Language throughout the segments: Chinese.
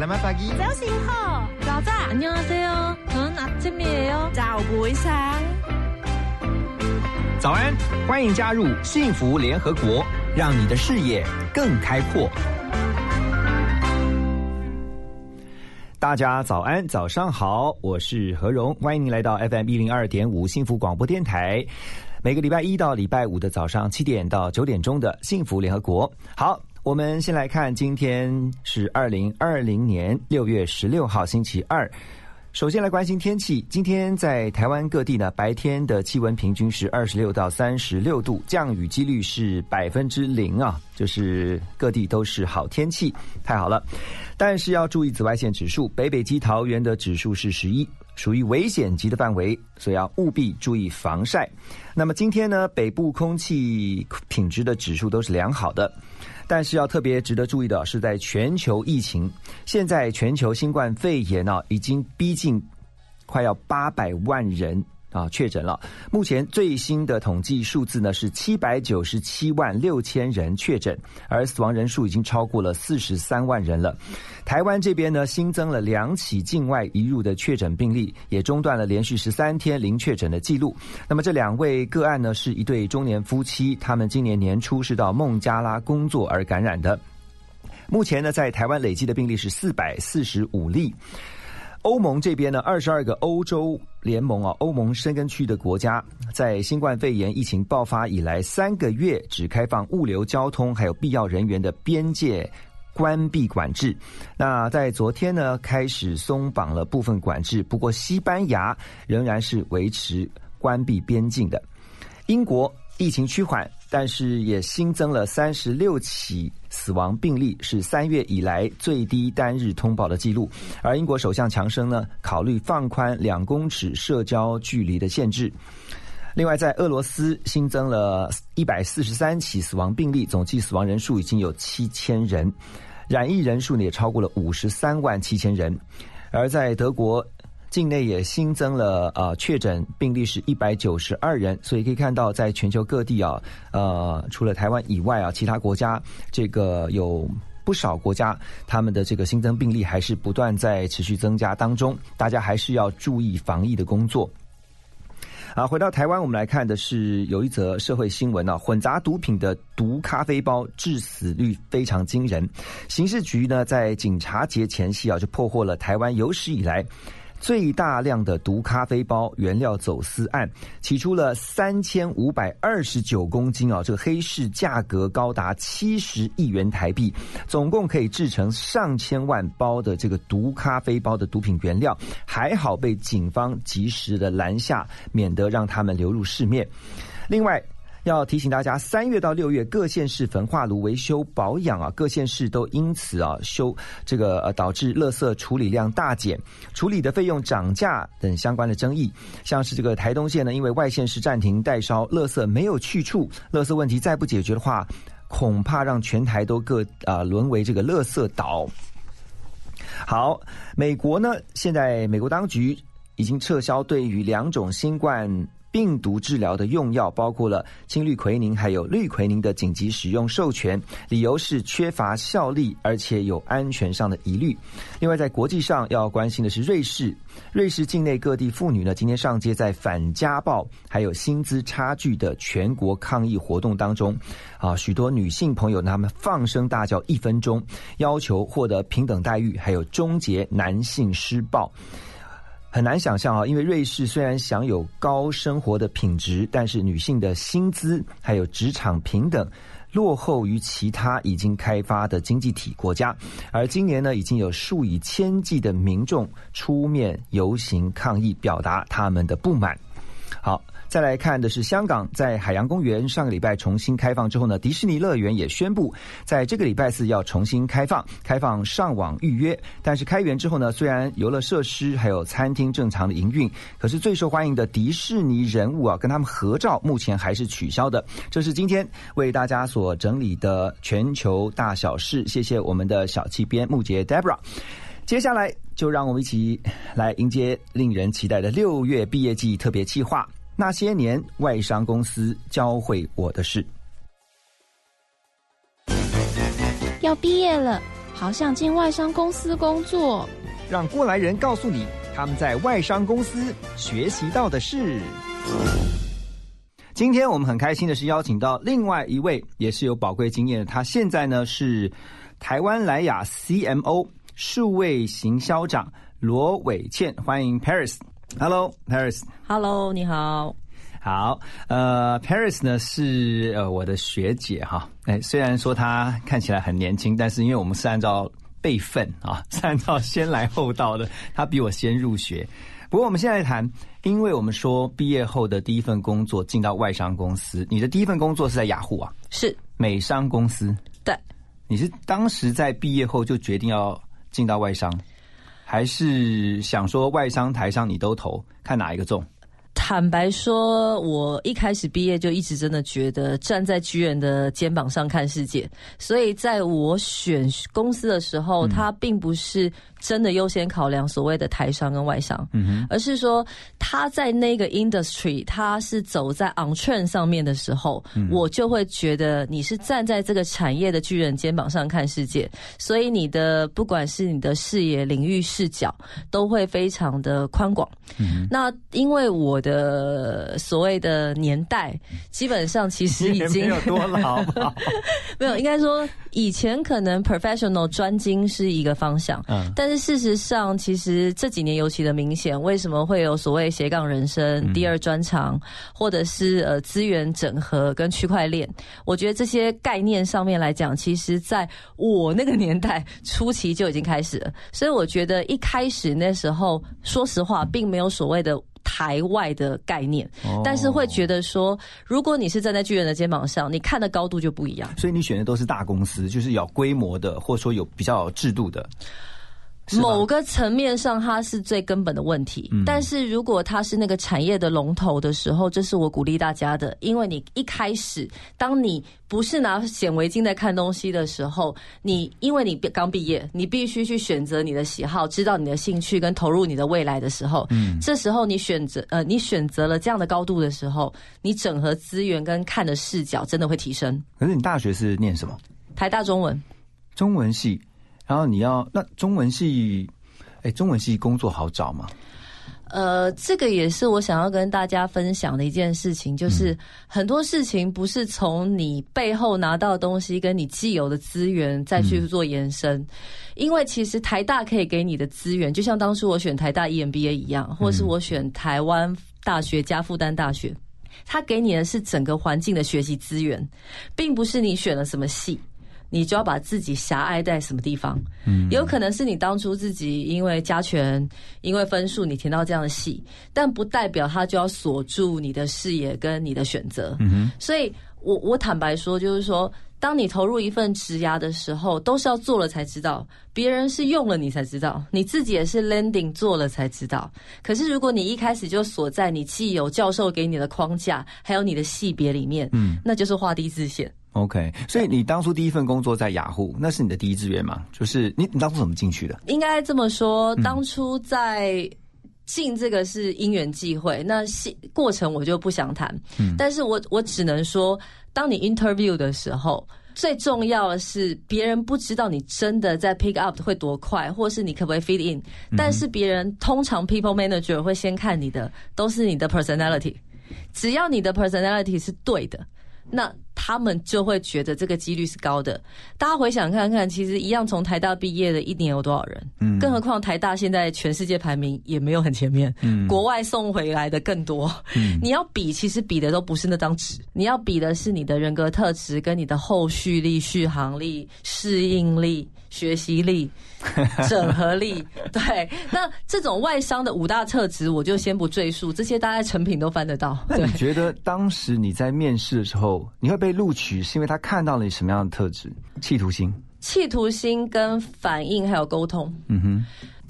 selamat. Selamat pagi. Giáo xin hò.早早. 안녕하세요. 전 아침이에요. Chào buổi sáng. 早安，欢迎加入幸福联合国，让你的视野更开阔。大家早安，早上好，我是何荣，欢迎您来到 FM 一零二点五幸福广播电台。每个礼拜一到礼拜五的早上七点到九点钟的幸福联合国。好， 我们先来看，今天是二零二零年六月十六号，星期二。首先来关心天气，今天在台湾各地呢，白天的气温平均是二十六到三十六度，降雨几率是百分之零啊，就是各地都是好天气，太好了。但是要注意紫外线指数，北北基桃园的指数是十一，属于危险级的范围，所以要务必注意防晒。那么今天呢，北部空气品质的指数都是良好的。但是要特别值得注意的是，在全球疫情，现在全球新冠肺炎啊，已经逼近快要八百万人啊确诊了。目前最新的统计数字呢是七百九十七万六千人确诊，而死亡人数已经超过了四十三万人了。台湾这边呢新增了两起境外移入的确诊病例，也中断了连续十三天零确诊的记录。那么这两位个案呢是一对中年夫妻，他们今年年初是到孟加拉工作而感染的。目前呢，在台湾累计的病例是四百四十五例。欧盟这边呢，二十二个欧洲联盟啊，欧盟深根区的国家，在新冠肺炎疫情爆发以来三个月，只开放物流、交通还有必要人员的边界关闭管制。那在昨天呢，开始松绑了部分管制，不过西班牙仍然是维持关闭边境的。英国疫情趋缓，但是也新增了三十六起死亡病例，是三月以来最低单日通报的记录。而英国首相强生呢，考虑放宽两公尺社交距离的限制。另外，在俄罗斯新增了一百四十三起死亡病例，总计死亡人数已经有七千人，染疫人数呢也超过了五十三万七千人。而在德国。境内也新增了呃确诊病例是一百九十二人，所以可以看到，在全球各地啊，呃，除了台湾以外啊，其他国家这个有不少国家，他们的这个新增病例还是不断在持续增加当中，大家还是要注意防疫的工作。啊，回到台湾，我们来看的是有一则社会新闻啊，混杂毒品的毒咖啡包致死率非常惊人，刑事局呢在警察节前夕啊就破获了台湾有史以来。最大量的毒咖啡包原料走私案，起出了三千五百二十九公斤啊，这个黑市价格高达七十亿元台币，总共可以制成上千万包的这个毒咖啡包的毒品原料，还好被警方及时的拦下，免得让他们流入市面。另外。要提醒大家，三月到六月各县市焚化炉维修保养啊，各县市都因此啊修这个呃导致垃圾处理量大减，处理的费用涨价等相关的争议。像是这个台东县呢，因为外县市暂停代烧，垃圾没有去处，垃圾问题再不解决的话，恐怕让全台都各啊沦为这个垃圾岛。好，美国呢，现在美国当局已经撤销对于两种新冠。病毒治疗的用药包括了氢氯喹宁还有氯喹宁的紧急使用授权，理由是缺乏效力，而且有安全上的疑虑。另外，在国际上要关心的是瑞士，瑞士境内各地妇女呢今天上街在反家暴还有薪资差距的全国抗议活动当中，啊，许多女性朋友他们放声大叫一分钟，要求获得平等待遇，还有终结男性施暴。很难想象啊，因为瑞士虽然享有高生活的品质，但是女性的薪资还有职场平等落后于其他已经开发的经济体国家。而今年呢，已经有数以千计的民众出面游行抗议，表达他们的不满。再来看的是香港，在海洋公园上个礼拜重新开放之后呢，迪士尼乐园也宣布，在这个礼拜四要重新开放，开放上网预约。但是开园之后呢，虽然游乐设施还有餐厅正常的营运，可是最受欢迎的迪士尼人物啊，跟他们合照目前还是取消的。这是今天为大家所整理的全球大小事。谢谢我们的小气编木杰 Debra。接下来就让我们一起来迎接令人期待的六月毕业季特别计划。那些年，外商公司教会我的事。要毕业了，好想进外商公司工作。让过来人告诉你他们在外商公司学习到的事。今天我们很开心的是邀请到另外一位也是有宝贵经验的，他现在呢是台湾莱雅 CMO 数位行销长罗伟倩，欢迎 Paris。Hello Paris。Hello，你好。好，呃，Paris 呢是呃我的学姐哈，哎，虽然说她看起来很年轻，但是因为我们是按照辈分啊，是按照先来后到的，她比我先入学。不过我们现在谈，因为我们说毕业后的第一份工作进到外商公司，你的第一份工作是在雅虎啊，是美商公司。对，你是当时在毕业后就决定要进到外商，还是想说外商台商你都投，看哪一个重？坦白说，我一开始毕业就一直真的觉得站在巨人的肩膀上看世界，所以在我选公司的时候，他并不是真的优先考量所谓的台商跟外商，嗯而是说他在那个 industry，他是走在 on trend 上面的时候，我就会觉得你是站在这个产业的巨人肩膀上看世界，所以你的不管是你的视野、领域、视角，都会非常的宽广。那因为我的所谓的年代，基本上其实已经没有多老？没有，应该说以前可能 professional 专精是一个方向，嗯但是事实上，其实这几年尤其的明显，为什么会有所谓斜杠人生、第二专长，或者是呃资源整合跟区块链？我觉得这些概念上面来讲，其实在我那个年代初期就已经开始了，所以我觉得一开始那时候，说实话，并没有所谓的。台外的概念，哦但是会觉得说，如果你是站在巨人的肩膀上，你看的高度就不一样。所以你选的都是大公司，就是有规模的，或者说有比较有制度的。某个层面上，它是最根本的问题。嗯但是如果它是那个产业的龙头的时候，这是我鼓励大家的，因为你一开始，当你不是拿显微镜在看东西的时候，你因为你刚毕业，你必须去选择你的喜好，知道你的兴趣跟投入你的未来的时候，嗯，这时候你选择呃，你选择了这样的高度的时候，你整合资源跟看的视角真的会提升。可是你大学是念什么？台大中文。中文系，然后你要那中文系，哎，中文系工作好找吗？呃，这个也是我想要跟大家分享的一件事情，就是很多事情不是从你背后拿到的东西跟你既有的资源再去做延伸，因为其实台大可以给你的资源，就像当初我选台大 E EMBA 一样，或是我选台湾大学加复旦大学，它给你的是整个环境的学习资源，并不是你选了什么系。你就要把自己狭隘在什么地方？嗯，有可能是你当初自己因为加权、因为分数，你填到这样的系，但不代表他就要锁住你的视野跟你的选择。嗯哼，所以我我坦白说，就是说，当你投入一份职涯的时候，都是要做了才知道，别人是用了你才知道，你自己也是 landing 做了才知道。可是如果你一开始就锁在你既有教授给你的框架，还有你的系别里面，嗯，那就是画地自限。OK，所以你当初第一份工作在雅虎，那是你的第一志愿吗？就是你你当初怎么进去的？应该这么说，当初在进这个是因缘际会，那细过程我就不想谈。但是我我只能说，当你 interview 的时候。最重要的是，别人不知道你真的在 pick up 会多快，或是你可不可以 fit in。但是别人通常 people manager 会先看你的，都是你的 personality。只要你的 personality 是对的，那他们就会觉得这个几率是高的。大家回想看看，其实一样从台大毕业的一年有多少人？嗯，更何况台大现在全世界排名也没有很前面，嗯，国外送回来的更多。嗯，你要比，其实比的都不是那张纸，你要比的是你的人格特质跟你的后续力、续航力、适应力。学习力、整合力，对，那这种外商的五大特质，我就先不赘述，这些大家成品都翻得到。那你觉得当时你在面试的时候，你会被录取，是因为他看到了你什么样的特质？企图心。企图心跟反应还有沟通，嗯哼，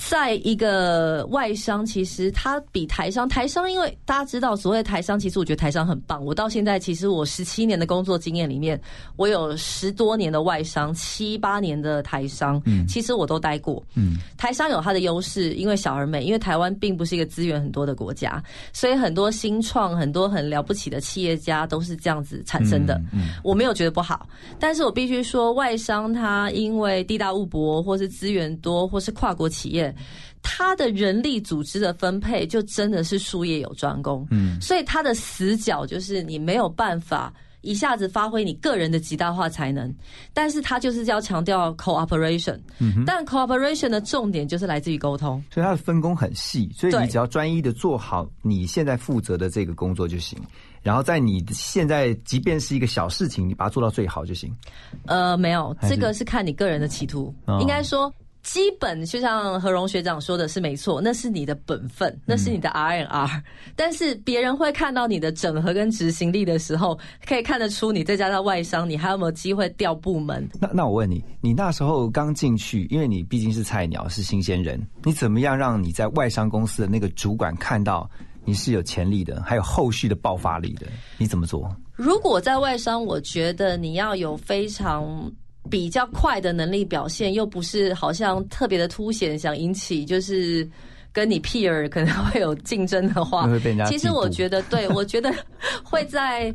在一个外商，其实他比台商，台商因为大家知道，所谓台商，其实我觉得台商很棒。我到现在，其实我十七年的工作经验里面，我有十多年的外商，七八年的台商，嗯，其实我都待过。嗯，台商有它的优势，因为小而美，因为台湾并不是一个资源很多的国家，所以很多新创、很多很了不起的企业家都是这样子产生的。嗯，我没有觉得不好，但是我必须说，外商它因为地大物博，或是资源多，或是跨国企业。他的人力组织的分配就真的是术业有专攻，嗯，所以他的死角就是你没有办法一下子发挥你个人的极大化才能，但是他就是要强调 cooperation，嗯，但 cooperation 的重点就是来自于沟通，所以他的分工很细，所以你只要专一的做好你现在负责的这个工作就行，然后在你现在即便是一个小事情，你把它做到最好就行。呃，没有，这个是看你个人的企图，应该说。基本就像何荣学长说的是没错，那是你的本分，那是你的 R N R。但是别人会看到你的整合跟执行力的时候，可以看得出你再加上外商，你还有没有机会调部门？那那我问你，你那时候刚进去，因为你毕竟是菜鸟，是新鲜人，你怎么样让你在外商公司的那个主管看到你是有潜力的，还有后续的爆发力的？你怎么做？如果在外商，我觉得你要有非常。比较快的能力表现，又不是好像特别的凸显，想引起就是跟你 peer 可能会有竞争的话，其实我觉得，对我觉得会在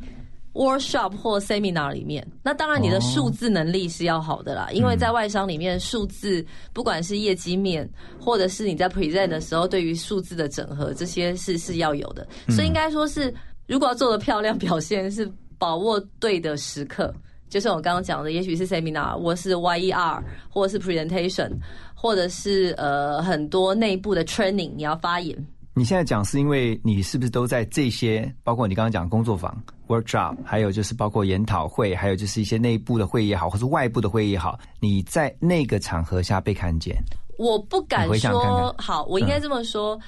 workshop 或 seminar 里面。那当然，你的数字能力是要好的啦，因为在外商里面，数字不管是业绩面，或者是你在 present 的时候，对于数字的整合，这些是是要有的。所以应该说是，如果要做的漂亮，表现是把握对的时刻。就是我刚刚讲的，也许是 seminar，或是 YER，或者是 presentation，或者是呃很多内部的 training，你要发言。你现在讲是因为你是不是都在这些，包括你刚刚讲工作坊 workshop，还有就是包括研讨会，还有就是一些内部的会议也好，或是外部的会议也好，你在那个场合下被看见。我不敢说好，我应该这么说，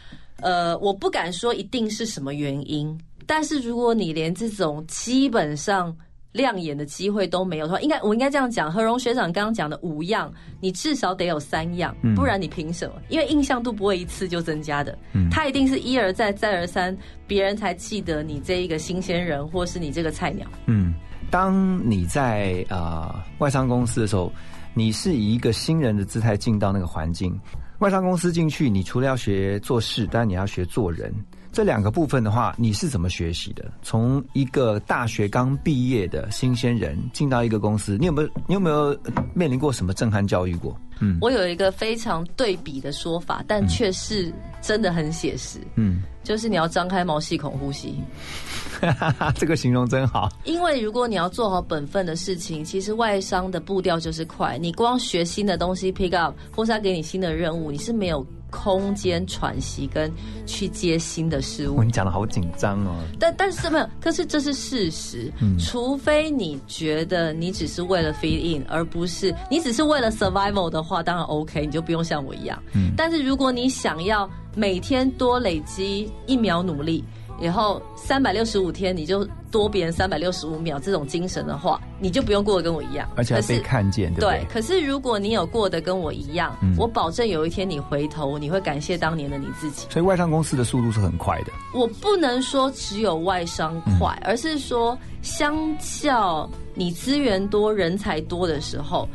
呃，我不敢说一定是什么原因，但是如果你连这种基本上。亮眼的机会都没有的话，应该我应该这样讲。何荣学长刚刚讲的五样，你至少得有三样，不然你凭什么？因为印象度不会一次就增加的，他一定是一而再再而三，别人才记得你这一个新鲜人，或是你这个菜鸟。嗯，当你在啊外商公司的时候，你是以一个新人的姿态进到那个环境。外商公司进去，你除了要学做事，当然你要学做人。这两个部分的话，你是怎么学习的？从一个大学刚毕业的新鲜人进到一个公司，你有没有你有没有面临过什么震撼教育过？嗯，我有一个非常对比的说法，但却是真的很写实。嗯，就是你要张开毛细孔呼吸。这个形容真好。因为如果你要做好本分的事情，其实外商的步调就是快。你光学新的东西 pick up，或是他给你新的任务，你是没有。空间喘息跟去接新的事物，你讲的好紧张哦。但但是没有，可是这是事实。嗯除非你觉得你只是为了 feed in，而不是你只是为了 survival 的话，当然 OK，你就不用像我一样。但是如果你想要每天多累积一秒努力。然后三百六十五天，你就多别人三百六十五秒，这种精神的话，你就不用过得跟我一样，而且还被看见，对对？可是如果你有过得跟我一样，我保证有一天你回头，你会感谢当年的你自己。所以外商公司的速度是很快的。我不能说只有外商快，而是说相较你资源多、人才多的时候，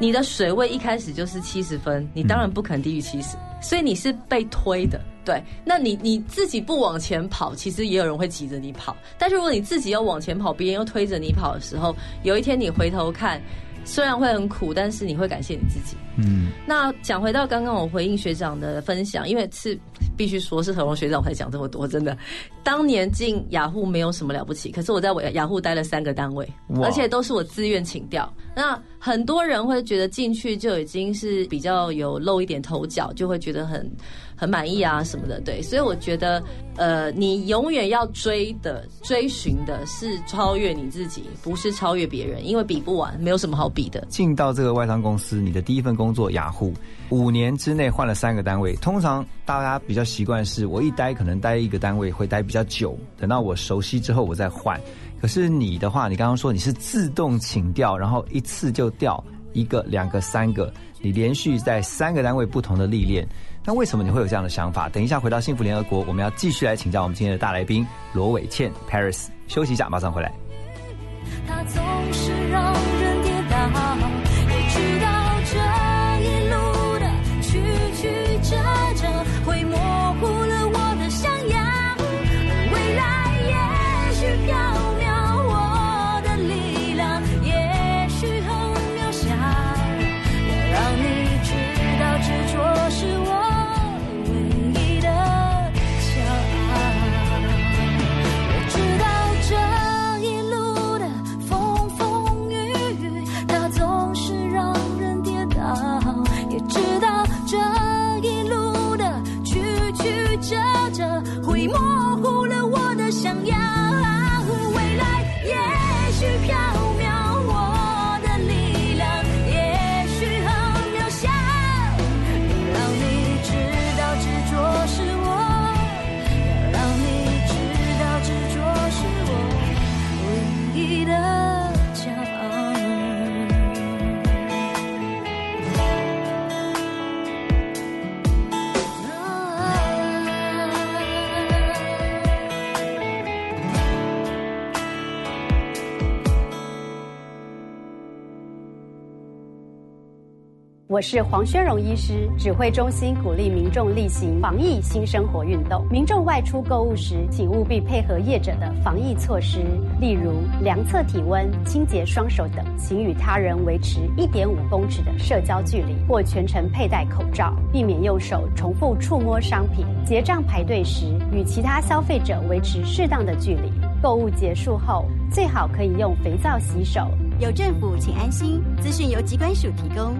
你的水位一开始就是七十分，你当然不肯低于七十，所以你是被推的。对，那你你自己不往前跑，其实也有人会挤着你跑。但是如果你自己要往前跑，别人又推着你跑的时候，有一天你回头看，虽然会很苦，但是你会感谢你自己。嗯，那讲回到刚刚我回应学长的分享，因为是必须说是何龙学长才讲这么多，真的。当年进雅虎没有什么了不起，可是我在雅虎待了三个单位，而且都是我自愿请调。那很多人会觉得进去就已经是比较有露一点头角，就会觉得很。很满意啊，什么的，对，所以我觉得，呃，你永远要追的、追寻的是超越你自己，不是超越别人，因为比不完，没有什么好比的。进到这个外商公司，你的第一份工工作雅虎，五年之内换了三个单位，通常大家比较习惯是，我一待可能待一个单位会待比较久，等到我熟悉之后我再换。可是你的话，你刚刚说你是自动请调，然后一次就调。一个、两个、三个，你连续在三个单位不同的历练。那为什么你会有这样的想法？等一下回到幸福联合国，我们要继续来请教我们今天的大来宾罗伟倩 Paris。休息一下，马上回来。它总我是黄宣荣医师，指挥中心鼓励民众例行防疫新生活运动。民众外出购物时，请务必配合业者的防疫措施，例如量测体温、清洁双手等，请与他人维持一点五公尺的社交距离，或全程佩戴口罩，避免用手重复触摸商品。结账排队时，与其他消费者维持适当的距离。购物结束后，最好可以用肥皂洗手。有政府，请安心。资讯由机关署提供。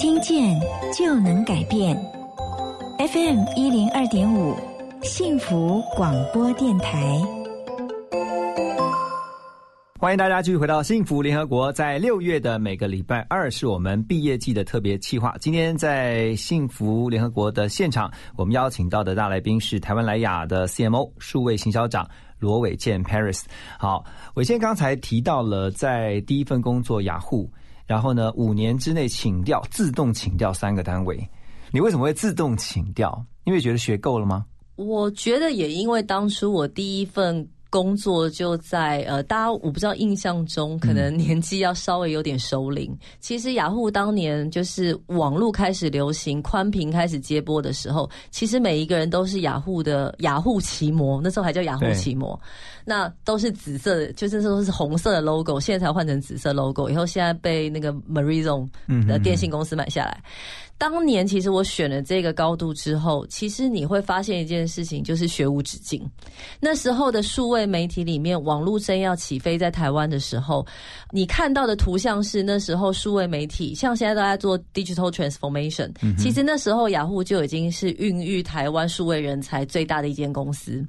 听见就能改变。FM 一零二点五，幸福广播电台。欢迎大家继续回到幸福联合国，在六月的每个礼拜二是我们毕业季的特别企划。今天在幸福联合国的现场，我们邀请到的大来宾是台湾莱雅的 CMO 数位行销长罗伟健 Paris。好，伟健刚才提到了在第一份工作雅虎，然后呢五年之内请调自动请调三个单位，你为什么会自动请调？因为觉得学够了吗？我觉得也因为当初我第一份工作就在呃，大家我不知道印象中可能年纪要稍微有点熟龄。其实雅虎当年就是网络开始流行，宽屏开始接播的时候，其实每一个人都是雅虎的雅虎奇摩，那时候还叫雅虎奇摩，那都是紫色的，就是都是红色的 logo，现在才换成紫色 logo，以后现在被那个 Marizon 的电信公司买下来。当年其实我选了这个高度之后，其实你会发现一件事情，就是学无止境。那时候的数位媒体里面，网络真要起飞在台湾的时候，你看到的图像是那时候数位媒体，像现在都在做 digital transformation，、其实那时候雅虎就已经是孕育台湾数位人才最大的一间公司。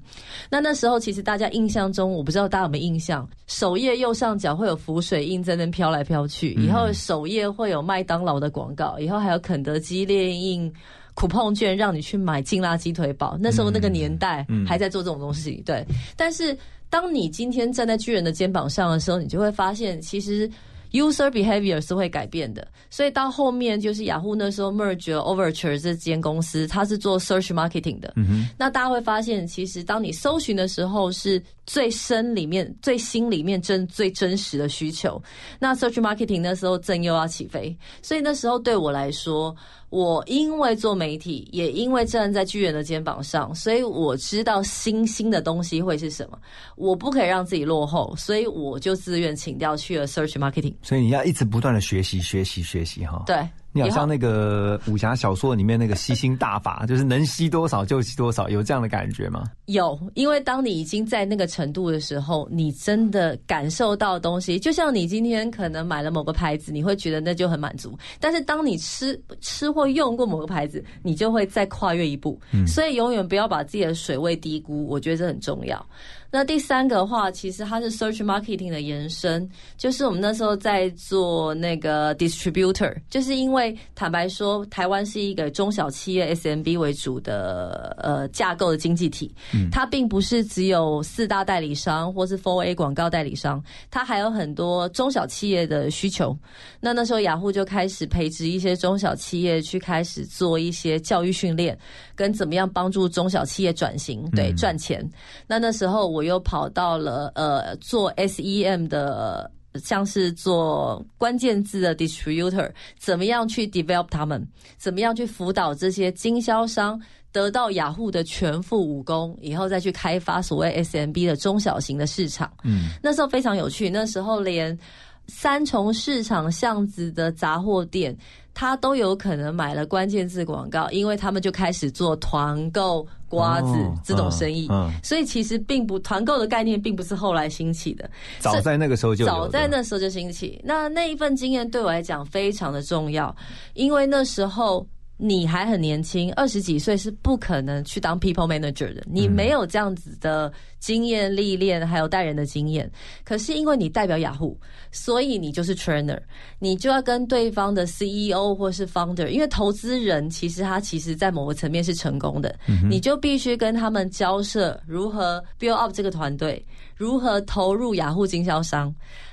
那那时候其实大家印象中，我不知道大家有没有印象，首页右上角会有浮水印在那飘来飘去，以后首页会有麦当劳的广告，以后还有肯德基列印。coupon 券让你去买劲辣鸡腿堡，那时候那个年代还在做这种东西，对。但是当你今天站在巨人的肩膀上的时候，你就会发现，其实 user behavior 是会改变的。所以到后面就是雅虎那时候 merge Overture 这间公司，它是做 search marketing 的。那大家会发现，其实当你搜寻的时候，是最深里面、最心里面真最真实的需求。那 search marketing 那时候正又要起飞，所以那时候对我来说。我因为做媒体，也因为站在巨人的肩膀上，所以我知道新兴的东西会是什么。我不可以让自己落后，所以我就自愿请调去了 search marketing。所以你要一直不断的学习、学习、学习哈。对。你好像那个武侠小说里面那个吸星大法，就是能吸多少就吸多少，有这样的感觉吗？有，因为当你已经在那个程度的时候，你真的感受到东西，就像你今天可能买了某个牌子，你会觉得那就很满足。但是当你吃吃或用过某个牌子，你就会再跨越一步。嗯、所以永远不要把自己的水位低估，我觉得这很重要。那第三个的话，其实它是 search marketing 的延伸，就是我们那时候在做那个 distributor，就是因为坦白说，台湾是一个中小企业 SMB 为主的呃架构的经济体，它并不是只有四大代理商或是 Four A 广告代理商，它还有很多中小企业的需求。那那时候雅虎就开始培植一些中小企业，去开始做一些教育训练，跟怎么样帮助中小企业转型，对赚钱。那那时候我又跑到了呃做 SEM 的，像是做关键字的 distributor，怎么样去 develop 他们，怎么样去辅导这些经销商得到雅虎的全副武功，以后再去开发所谓 SMB 的中小型的市场。嗯，那时候非常有趣，那时候连三重市场巷子的杂货店。他都有可能买了关键字广告，因为他们就开始做团购瓜子这种生意，所以其实并不团购的概念并不是后来兴起的，早在那个时候就早在那时候就兴起。那那一份经验对我来讲非常的重要，因为那时候。你还很年轻，二十几岁是不可能去当 people manager 的。你没有这样子的经验历练，还有带人的经验。可是因为你代表雅虎，所以你就是 trainer，你就要跟对方的 CEO 或是 founder，因为投资人其实他其实在某个层面是成功的，你就必须跟他们交涉如何 build up 这个团队，如何投入雅虎经销商。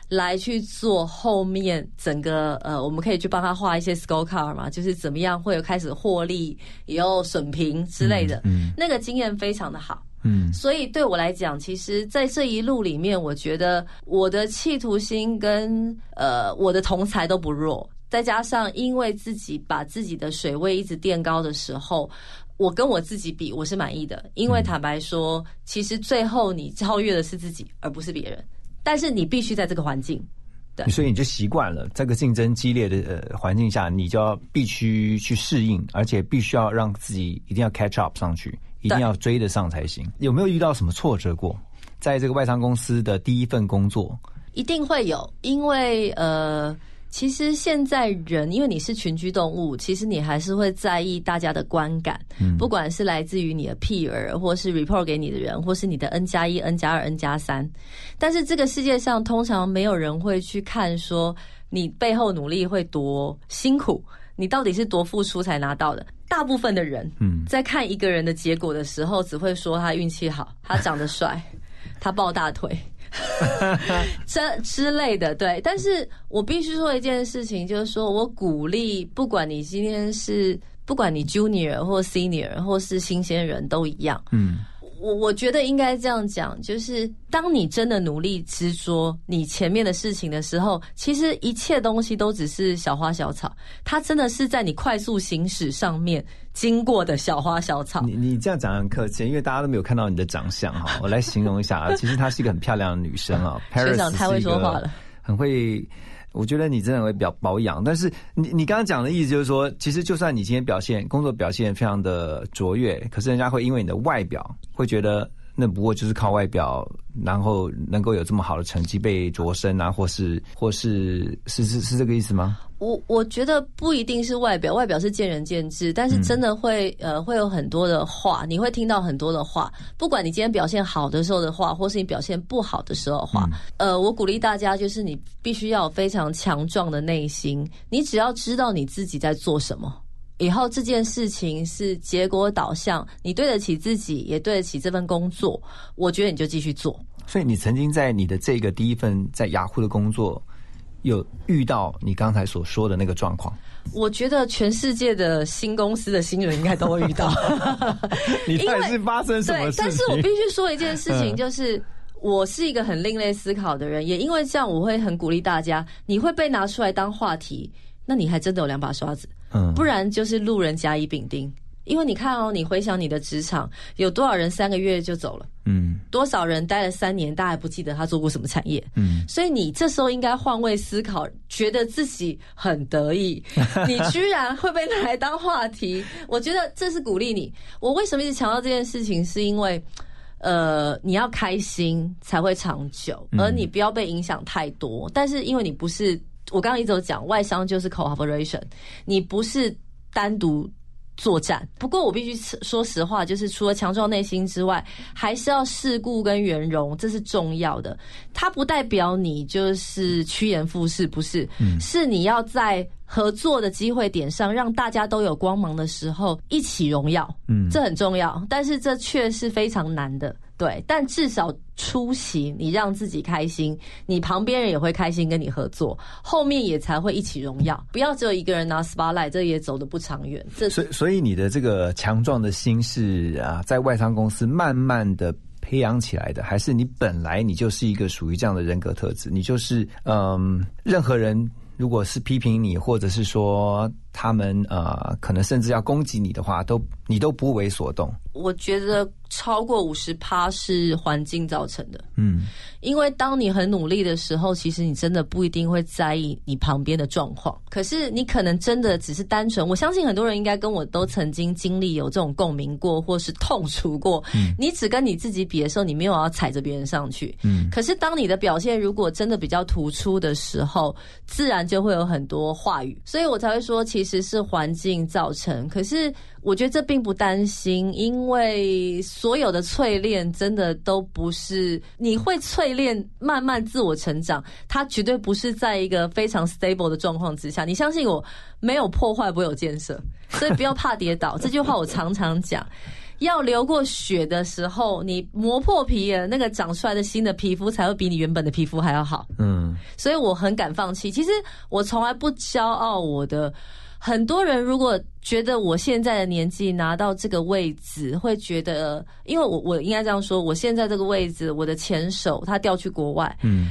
来去做后面整个呃，我们可以去帮他画一些 scorecard 嘛，就是怎么样会有开始获利，也有损平之类的，嗯，那个经验非常的好，嗯，所以对我来讲，其实，在这一路里面，我觉得我的企图心跟呃我的同才都不弱，再加上因为自己把自己的水位一直垫高的时候，我跟我自己比，我是满意的，因为坦白说，其实最后你超越的是自己，而不是别人。但是你必须在这个环境，对，所以你就习惯了这个竞争激烈的呃环境下，你就要必须去适应，而且必须要让自己一定要 catch up 上去，一定要追得上才行。有没有遇到什么挫折过？在这个外商公司的第一份工作，一定会有，因为呃。其实现在人，因为你是群居动物，其实你还是会在意大家的观感，不管是来自于你的 peer，或是 report 给你的人，或是你的 n 加一、n 加二、n 加三。但是这个世界上通常没有人会去看说你背后努力会多辛苦，你到底是多付出才拿到的。大部分的人，嗯，在看一个人的结果的时候，只会说他运气好，他长得帅，他抱大腿。这之类的，对，但是我必须说一件事情，就是说我鼓励，不管你今天是，不管你 junior 或 senior 或是新鲜人都一样，嗯。我我觉得应该这样讲，就是当你真的努力执着你前面的事情的时候，其实一切东西都只是小花小草。它真的是在你快速行驶上面经过的小花小草。你你这样讲很客气，因为大家都没有看到你的长相哈。我来形容一下啊，其实她是一个很漂亮的女生啊。学长太会说话了，很会。我觉得你真的会比较保养，但是你你刚刚讲的意思就是说，其实就算你今天表现工作表现非常的卓越，可是人家会因为你的外表会觉得。那不过就是靠外表，然后能够有这么好的成绩被擢升啊，或是或是是是是这个意思吗？我我觉得不一定是外表，外表是见仁见智，但是真的会呃会有很多的话，你会听到很多的话，不管你今天表现好的时候的话，或是你表现不好的时候的话，呃，我鼓励大家就是你必须要有非常强壮的内心，你只要知道你自己在做什么。以后这件事情是结果导向，你对得起自己，也对得起这份工作，我觉得你就继续做。所以你曾经在你的这个第一份在雅虎的工作，有遇到你刚才所说的那个状况？我觉得全世界的新公司的新人应该都会遇到。你到底是发生什么事情？但是我必须说一件事情，就是我是一个很另类思考的人，也因为这样，我会很鼓励大家，你会被拿出来当话题，那你还真的有两把刷子。嗯，不然就是路人甲乙丙丁，因为你看哦，你回想你的职场，有多少人三个月就走了？嗯，多少人待了三年，大家还不记得他做过什么产业？嗯，所以你这时候应该换位思考，觉得自己很得意，你居然会被拿来当话题，我觉得这是鼓励你。我为什么一直强调这件事情？是因为，呃，你要开心才会长久，而你不要被影响太多。但是因为你不是。我刚刚一直有讲外商就是 cooperation，你不是单独作战。不过我必须说实话，就是除了强壮内心之外，还是要世故跟圆融，这是重要的。它不代表你就是趋炎附势，不是，是你要在合作的机会点上，让大家都有光芒的时候一起荣耀。嗯，这很重要，但是这却是非常难的。对，但至少出席，你让自己开心，你旁边人也会开心跟你合作，后面也才会一起荣耀。不要只有一个人拿 spotlight，这也走得不长远。这所以，所以你的这个强壮的心是啊，在外商公司慢慢的培养起来的，还是你本来你就是一个属于这样的人格特质？你就是嗯，任何人如果是批评你，或者是说他们呃，可能甚至要攻击你的话，都你都不为所动。我觉得。超过五十趴是环境造成的，嗯，因为当你很努力的时候，其实你真的不一定会在意你旁边的状况。可是你可能真的只是单纯，我相信很多人应该跟我都曾经经历有这种共鸣过，或是痛楚过。嗯，你只跟你自己比的时候，你没有要踩着别人上去。嗯，可是当你的表现如果真的比较突出的时候，自然就会有很多话语，所以我才会说其实是环境造成。可是。我觉得这并不担心，因为所有的淬炼真的都不是你会淬炼，慢慢自我成长，它绝对不是在一个非常 stable 的状况之下。你相信我，没有破坏不会有建设，所以不要怕跌倒。这句话我常常讲，要流过血的时候，你磨破皮了，那个长出来的新的皮肤才会比你原本的皮肤还要好。嗯，所以我很敢放弃。其实我从来不骄傲我的。很多人如果觉得我现在的年纪拿到这个位置，会觉得，因为我我应该这样说，我现在这个位置，我的前手他调去国外，嗯，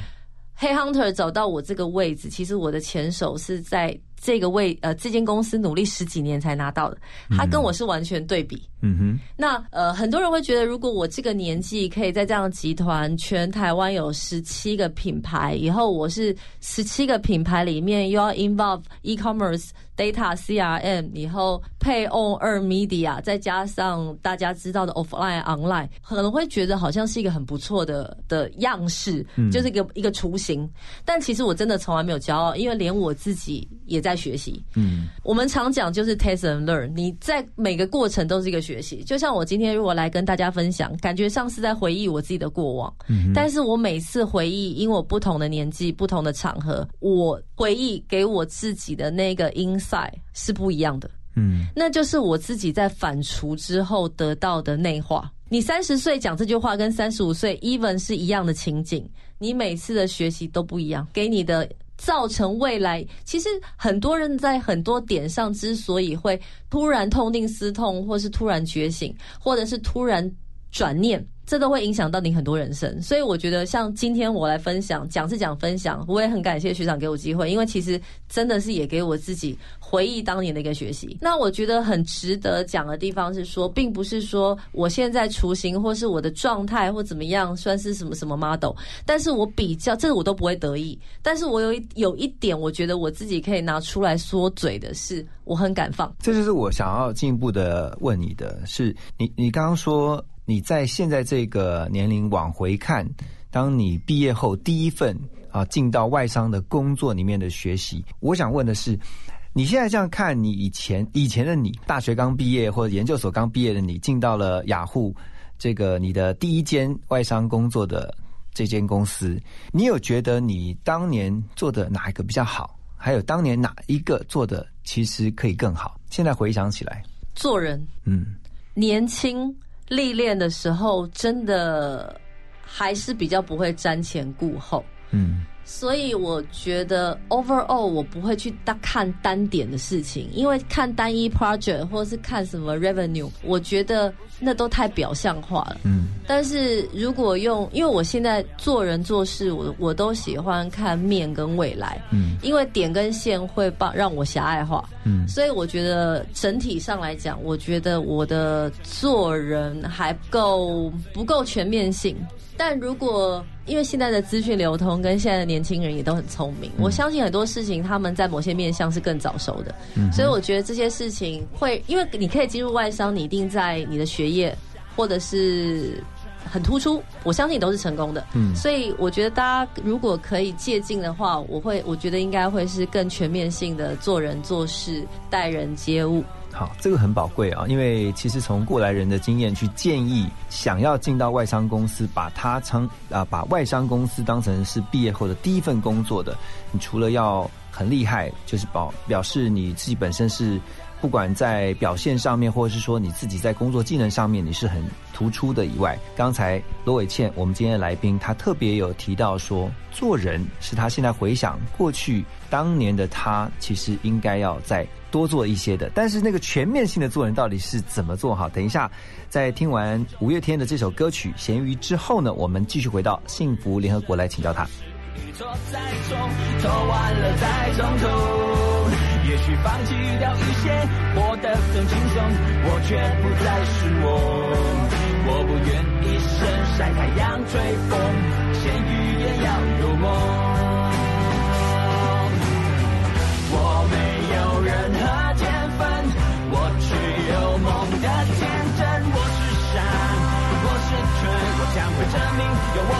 黑 hunter 找到我这个位置，其实我的前手是在。这个位呃，这间公司努力十几年才拿到的，他跟我是完全对比。嗯哼，那呃，很多人会觉得，如果我这个年纪可以在这样的集团，全台湾有十七个品牌，以后我是十七个品牌里面又要 involve e-commerce、data、CRM，以后配 on 二 media，再加上大家知道的 offline、online，可能会觉得好像是一个很不错的的样式，就是一个一个雏形。但其实我真的从来没有骄傲，因为连我自己也。在学习，嗯，我们常讲就是 test and learn，你在每个过程都是一个学习。就像我今天如果来跟大家分享，感觉像是在回忆我自己的过往，嗯，但是我每次回忆，因为我不同的年纪、不同的场合，我回忆给我自己的那个 insight 是不一样的，嗯，那就是我自己在反刍之后得到的内化。你三十岁讲这句话，跟三十五岁 even 是一样的情景，你每次的学习都不一样，给你的。造成未来，其实很多人在很多点上之所以会突然痛定思痛，或是突然觉醒，或者是突然转念。这都会影响到你很多人生，所以我觉得像今天我来分享，讲是讲分享，我也很感谢学长给我机会，因为其实真的是也给我自己回忆当年的一个学习。那我觉得很值得讲的地方是说，并不是说我现在雏形或是我的状态或怎么样算是什么什么 model，但是我比较这个我都不会得意，但是我有一有一点，我觉得我自己可以拿出来说嘴的是，我很敢放。这就是我想要进一步的问你的是，你你刚刚说。你在现在这个年龄往回看，当你毕业后第一份啊进到外商的工作里面的学习，我想问的是，你现在这样看你以前以前的你，大学刚毕业或者研究所刚毕业的你，进到了雅虎这个你的第一间外商工作的这间公司，你有觉得你当年做的哪一个比较好？还有当年哪一个做的其实可以更好？现在回想起来，做人，嗯，年轻。历练的时候，真的还是比较不会瞻前顾后。嗯。所以我觉得，overall 我不会去单看单点的事情，因为看单一 project 或是看什么 revenue，我觉得那都太表象化了。嗯。但是如果用，因为我现在做人做事，我我都喜欢看面跟未来。嗯。因为点跟线会帮让我狭隘化。嗯。所以我觉得整体上来讲，我觉得我的做人还不够不够全面性。但如果因为现在的资讯流通跟现在的年轻人也都很聪明，我相信很多事情他们在某些面向是更早熟的，所以我觉得这些事情会，因为你可以进入外商，你一定在你的学业或者是很突出，我相信你都是成功的。嗯所以我觉得大家如果可以借鉴的话，我会我觉得应该会是更全面性的做人做事、待人接物。好，这个很宝贵啊，因为其实从过来人的经验去建议，想要进到外商公司，把它称啊，把外商公司当成是毕业后的第一份工作的，你除了要很厉害，就是表表示你自己本身是不管在表现上面，或者是说你自己在工作技能上面你是很突出的以外，刚才罗伟倩，我们今天的来宾，他特别有提到说，做人是他现在回想过去当年的他，其实应该要在多做一些的。但是那个全面性的做人到底是怎么做好？等一下，在听完五月天的这首歌曲《咸鱼》之后呢，我们继续回到幸福联合国来请教他。也许放弃掉一些，活得更轻松，我却不再是我。我不愿一生晒太阳吹风，咸鱼也要有梦。我没任何天分，我只有梦的天真。我是山，我是蠢，我将会证明有我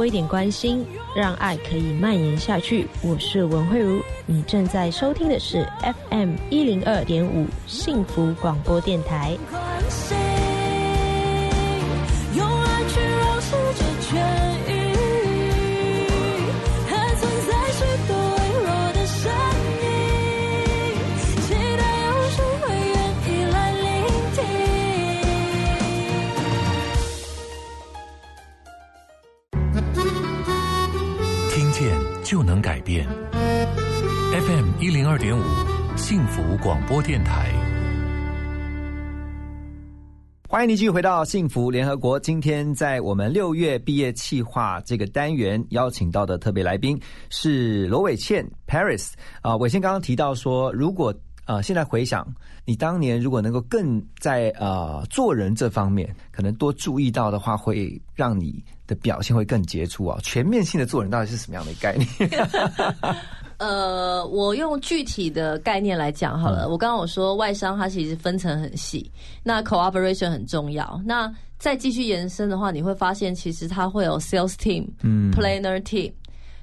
多一点关心，让爱可以蔓延下去。我是文慧茹，你正在收听的是 FM 一零二点五幸福广播电台。二点五幸福广播电台。欢迎你继续回到幸福联合国。今天在我们六月毕业企划这个单元邀请到的特别来宾是罗伟倩 Paris 啊、伟倩刚刚提到说，如果呃现在回想，你当年如果能够更在呃做人这方面可能多注意到的话，会让你的表现会更杰出啊。全面性的做人到底是什么样的概念？呃，我用具体的概念来讲好了。嗯我刚刚我说外商它其实分层很细，那 cooperation 很重要。那再继续延伸的话，你会发现其实它会有 sales team、嗯 planner team，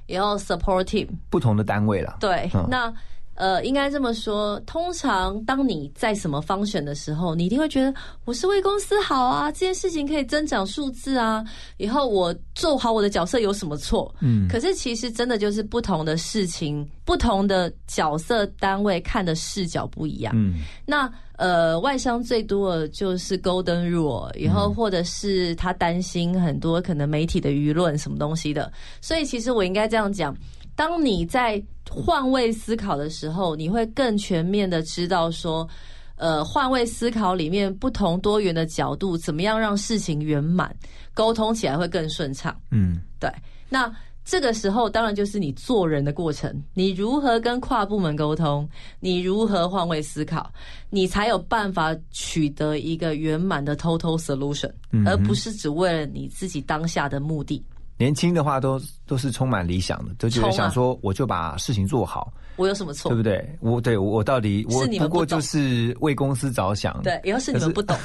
然后 support team。不同的单位啦。对，嗯那呃，应该这么说，通常当你在什么方选的时候，你一定会觉得我是为公司好啊，这件事情可以增长数字啊，以后我做好我的角色有什么错？嗯可是其实真的就是不同的事情，不同的角色单位看的视角不一样。嗯那呃，外商最多的就是 Golden Rule，以后或者是他担心很多可能媒体的舆论什么东西的，所以其实我应该这样讲：当你在换位思考的时候，你会更全面的知道说。呃换位思考里面不同多元的角度，怎么样让事情圆满，沟通起来会更顺畅。嗯，对，那这个时候当然就是你做人的过程，你如何跟跨部门沟通，你如何换位思考，你才有办法取得一个圆满的 total solution，、嗯而不是只为了你自己当下的目的。年轻的话都都是充满理想的，都觉得想说我就把事情做好，我有什么错？对不对？我对我到底我不过就是为公司着想。对，以后是你们不懂。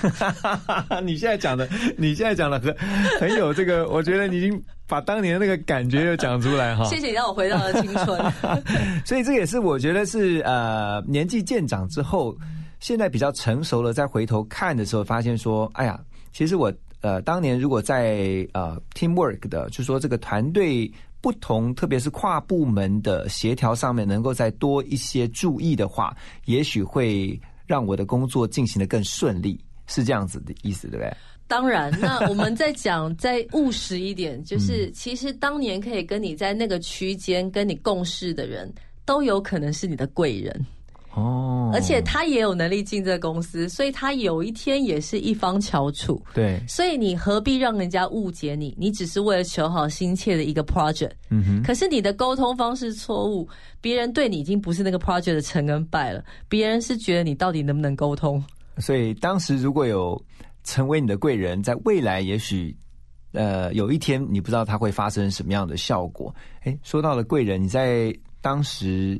你现在讲的，你现在讲的很很有这个，我觉得你已经把当年的那个感觉又讲出来哈。谢谢你让我回到了青春。所以这也是我觉得是呃年纪渐长之后，现在比较成熟了，再回头看的时候，发现说，哎呀，其实我呃当年如果在呃 teamwork 的，就说这个团队不同，特别是跨部门的协调上面，能够再多一些注意的话，也许会让我的工作进行的更顺利，是这样子的意思，对不对？当然，那我们再讲再务实一点，嗯 就是其实当年可以跟你在那个区间跟你共事的人，都有可能是你的贵人。哦，而且他也有能力进这个公司，所以他有一天也是一方翘楚。对，所以你何必让人家误解你？你只是为了求好心切的一个 project，嗯哼，可是你的沟通方式错误，别人对你已经不是那个 project 的成跟败了，别人是觉得你到底能不能沟通。所以当时如果有成为你的贵人，在未来也许。呃，有一天你不知道它会发生什么样的效果。哎，说到了贵人，你在当时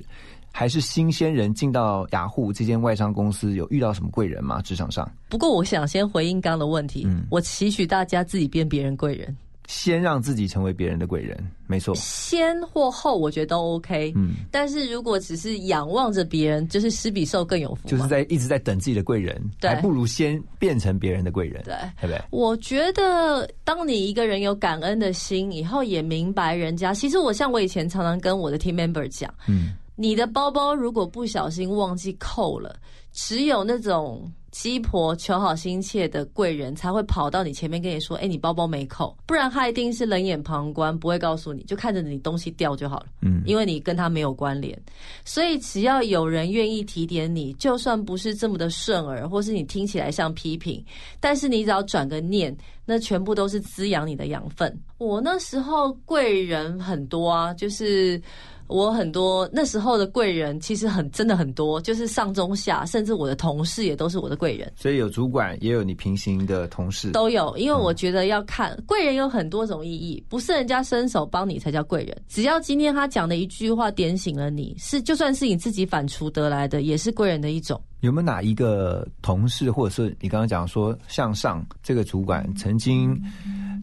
还是新鲜人进到雅虎这间外商公司，有遇到什么贵人吗？职场上，不过我想先回应刚刚的问题，嗯我期许大家自己变别人贵人，先让自己成为别人的贵人，没错。先或后我觉得都 OK。嗯，但是如果只是仰望着别人，就是施比受更有福。就是在一直在等自己的贵人，对还不如先变成别人的贵人，对。对不对？我觉得，当你一个人有感恩的心以后，也明白人家。其实我像我以前常常跟我的 team member 讲，嗯，你的包包如果不小心忘记扣了，只有那种鸡婆求好心切的贵人才会跑到你前面跟你说：“哎、你包包没扣。”不然他一定是冷眼旁观，不会告诉你，就看着你东西掉就好了。嗯因为你跟他没有关联，所以只要有人愿意提点你，就算不是这么的顺耳，或是你听起来像批评，但是你只要转个念，那全部都是滋养你的养分。我那时候贵人很多啊，就是。我很多那时候的贵人其实很真的很多，就是上中下，甚至我的同事也都是我的贵人。所以有主管，也有你平行的同事，都有，因为我觉得要看贵人有很多种意义，不是人家伸手帮你才叫贵人。只要今天他讲的一句话点醒了你，是就算是你自己反刍得来的，也是贵人的一种。有没有哪一个同事，或者是你刚刚讲说向上这个主管曾经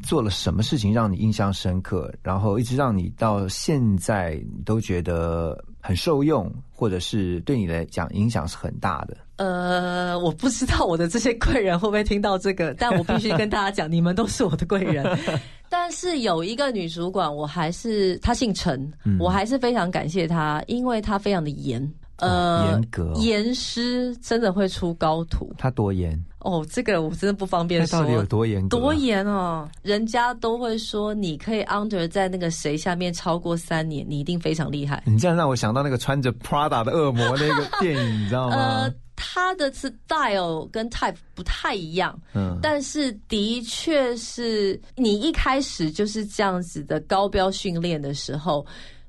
做了什么事情让你印象深刻，然后一直让你到现在你都觉得很受用，或者是对你来讲影响是很大的？呃，我不知道我的这些贵人会不会听到这个，但我必须跟大家讲，你们都是我的贵人。但是有一个女主管，我还是她姓陈，嗯我还是非常感谢她，因为她非常的严。哦呃，严格哦严师真的会出高徒他多严？哦，这个我真的不方便说。他到底有多严格？多严哦！人家都会说，你可以 under 在那个谁下面超过三年，你一定非常厉害。你这样让我想到那个穿着 Prada 的恶魔那个电影，你知道吗？呃，他的 style 跟 type 不太一样，嗯，但是的确是你一开始就是这样子的高标训练的时候，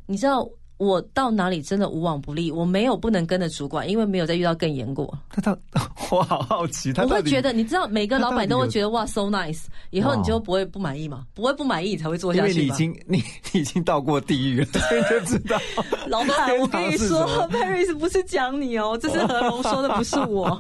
你知道。我到哪里真的无往不利，我没有不能跟的主管，因为没有再遇到更严过。他到 我好好奇，他我会觉得，你知道，每个老板都会觉得哇，so nice，以后你就不会不满意嘛？不会不满意，你才会做下去因。为你已经你 你已经到过地狱了，所以就知道。老板，我跟你说，Paris 不是讲你哦，这是何龙说的，不是我。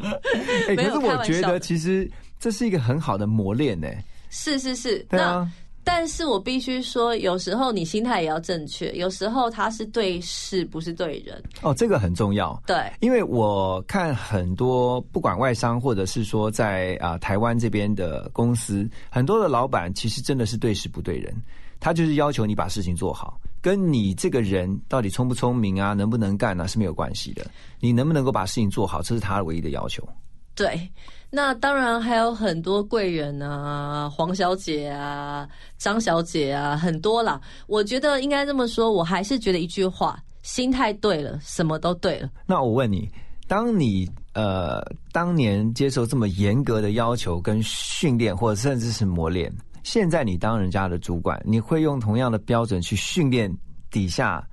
哎、没有可是我觉得其实这是一个很好的磨练呢。是是是，对啊，但是我必须说，有时候你心态也要正确，有时候他是对事，不是对人。哦，这个很重要。对，因为我看很多不管外商或者是说在啊、台湾这边的公司，很多的老板其实真的是对事不对人，他就是要求你把事情做好，跟你这个人到底聪不聪明啊，能不能干啊是没有关系的。你能不能够把事情做好，这是他唯一的要求。对，那当然还有很多贵人啊，黄小姐啊，张小姐啊，很多啦。我觉得应该这么说，我还是觉得一句话：心态对了，什么都对了。那我问你，当你呃，当年接受这么严格的要求跟训练，或者甚至是磨练，现在你当人家的主管，你会用同样的标准去训练底下，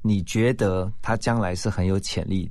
你觉得他将来是很有潜力，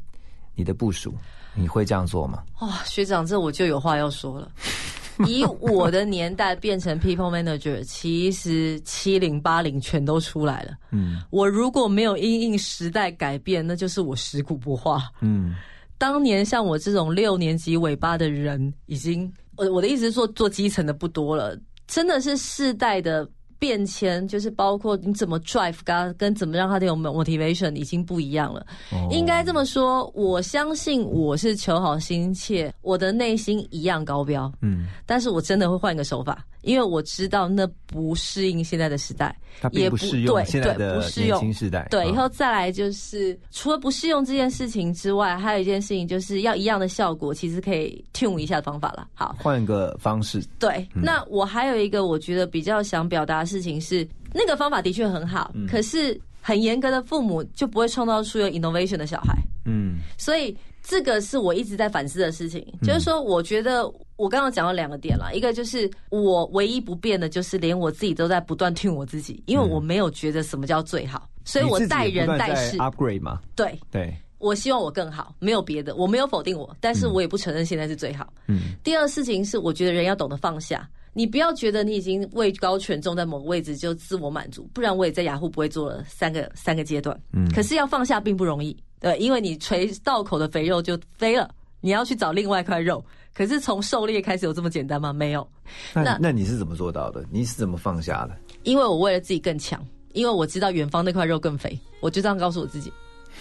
你的部署，你会这样做吗？哇，学长，这我就有话要说了。以我的年代变成 people manager，其实七零八零全都出来了。嗯我如果没有因应时代改变，那就是我食古不化。嗯当年像我这种六年级尾巴的人，已经我我的意思是说，做基层的不多了，真的是世代的变迁，就是包括你怎么 drive 跟跟怎么让他的有 motivation 已经不一样了。哦。应该这么说，我相信我是求好心切，我的内心一样高标，嗯，但是我真的会换一个手法，因为我知道那不适应现在的时代。它并也不不适用对现在的年用轻时代。对，以啊后再来就是除了不适用这件事情之外，还有一件事情就是要一样的效果，其实可以 tune 一下的方法了。好，换个方式，对，那我还有一个我觉得比较想表达的事情是，那个方法的确很好，嗯可是很严格的父母就不会创造出有 innovation 的小孩。嗯所以这个是我一直在反思的事情，就是说，我觉得我刚刚讲了两个点了，一个就是我唯一不变的，就是连我自己都在不断 tune 我自己，因为我没有觉得什么叫最好，所以我待人待事，upgrade 嘛，对。对，我希望我更好，没有别的，我没有否定我，但是我也不承认现在是最好。嗯。第二事情是，我觉得人要懂得放下。你不要觉得你已经位高权重，在某个位置就自我满足，不然我也在雅虎不会做了三个三个阶段。嗯。可是要放下并不容易，对，因为你垂道口的肥肉就飞了，你要去找另外一块肉。可是从狩猎开始有这么简单吗？没有，那那那你是怎么做到的？你是怎么放下的？因为我为了自己更强，因为我知道远方那块肉更肥，我就这样告诉我自己。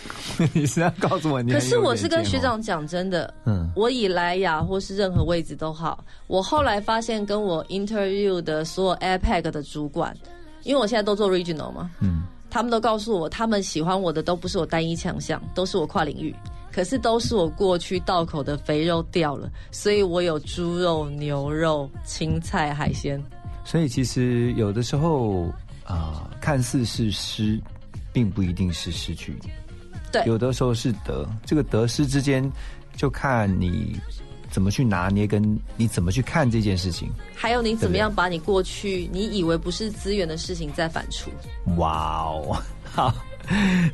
你是要告诉我你？可是我是跟学，长讲真的，嗯我以来雅，或是任何位置都好，我后来发现跟我 interview 的所有 APEC 的主管，因为我现在都做 regional 嘛，嗯他们都告诉我，他们喜欢我的都不是我单一强项，都是我跨领域。可是都是我过去道口的肥肉掉了，所以我有猪肉、牛肉、青菜、海鲜。所以其实有的时候啊、看似是失，并不一定是失去。对有的时候是得，这个得失之间，就看你怎么去拿捏，跟你怎么去看这件事情。还有你怎么样把你过去你以为不是资源的事情再反刍？哇哦，好。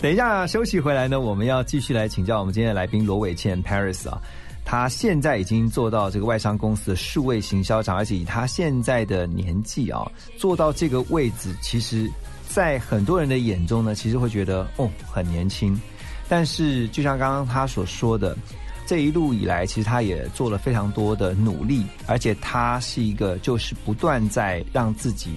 等一下休息回来呢，我们要继续来请教我们今天的来宾罗伟倩 Paris 啊，他现在已经做到这个外商公司的数位行销长，而且以他现在的年纪啊，做到这个位置，其实，在很多人的眼中呢，其实会觉得哦很年轻，但是就像刚刚他所说的。这一路以来，其实他也做了非常多的努力，而且他是一个就是不断在让自己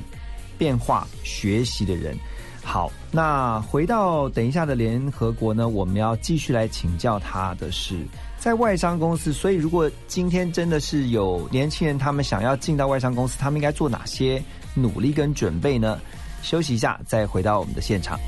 变化、学习的人。好，那回到等一下的联合国呢，我们要继续来请教他的是，在外商公司。所以，如果今天真的是有年轻人他们想要进到外商公司，他们应该做哪些努力跟准备呢？休息一下，再回到我们的现场。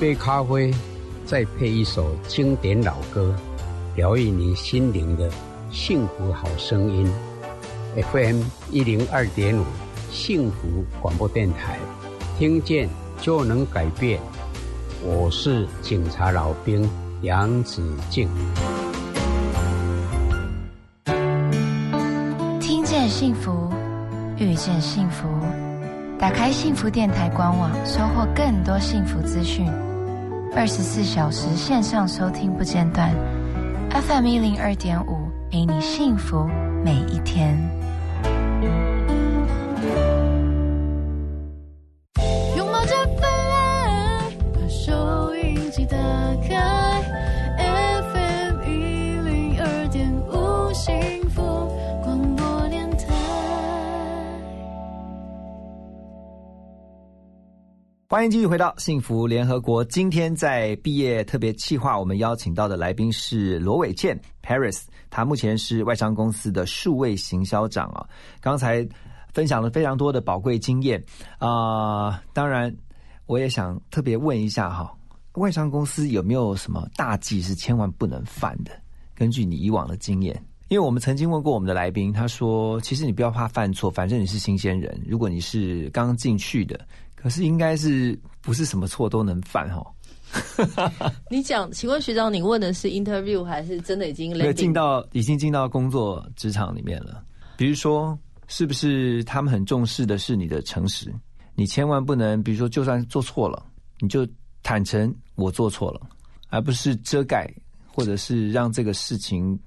杯咖啡，再配一首经典老歌，疗愈你心灵的幸福好声音。FM 一零二点五幸福广播电台，听见就能改变。我是警察老兵杨子敬。听见幸福，遇见幸福。打开幸福电台官网，收获更多幸福资讯。二十四小时线上收听不间断，FM 一零二点五，陪你幸福每一天。欢迎继续回到幸福联合国。今天在毕业特别企划，我们邀请到的来宾是罗伟健 Paris，他目前是外商公司的数位行销长啊。刚才分享了非常多的宝贵经验啊、当然我也想特别问一下哈，外商公司有没有什么大忌是千万不能犯的？根据你以往的经验。因为我们曾经问过我们的来宾，他说：“其实你不要怕犯错，反正你是新鲜人。如果你是刚进去的，可是应该是不是什么错都能犯哦。你讲，请问学长，你问的是 interview 还是真的已经？进到已经进到工作职场里面了。比如说，是不是他们很重视的是你的诚实？你千万不能，比如说，就算做错了，你就坦诚我做错了，而不是遮盖，或者是让这个事情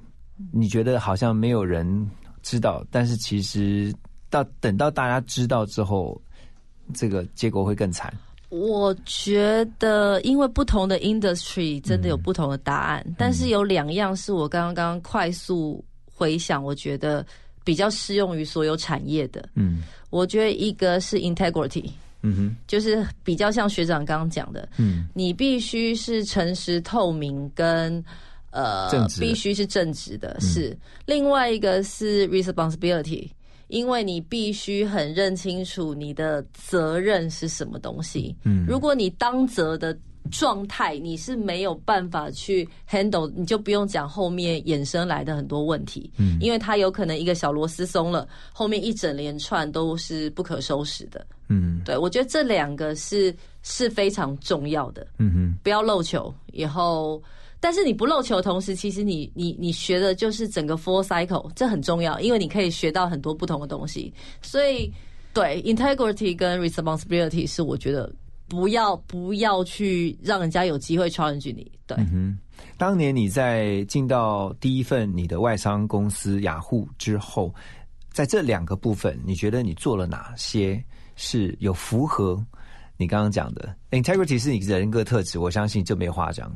你觉得好像没有人知道，但是其实到等到大家知道之后，这个结果会更惨。我觉得，因为不同的 industry 真的有不同的答案，但是有两样是我刚刚快速回想，我觉得比较适用于所有产业的。嗯。我觉得一个是 integrity，嗯哼。就是比较像学长刚刚讲的，嗯。你必须是诚实透明跟呃必须是正直的，嗯。是。另外一个是 responsibility。因为你必须很认清楚你的责任是什么东西。嗯如果你当责的状态你是没有办法去 handle，你就不用讲后面衍生来的很多问题。嗯因为它有可能一个小螺丝松了，后面一整连串都是不可收拾的。嗯对，我觉得这两个是是非常重要的，嗯哼不要漏球。以后，但是你不漏球的同时，其实你你你学的就是整个 full cycle，这很重要，因为你可以学到很多不同的东西。所以，对 integrity 跟 responsibility 是我觉得不要不要去让人家有机会 challenge 你。对，嗯，当年你在进到第一份你的外商公司雅虎之后，在这两个部分，你觉得你做了哪些是有符合你刚刚讲的 integrity 是你人格特质？我相信就没话讲。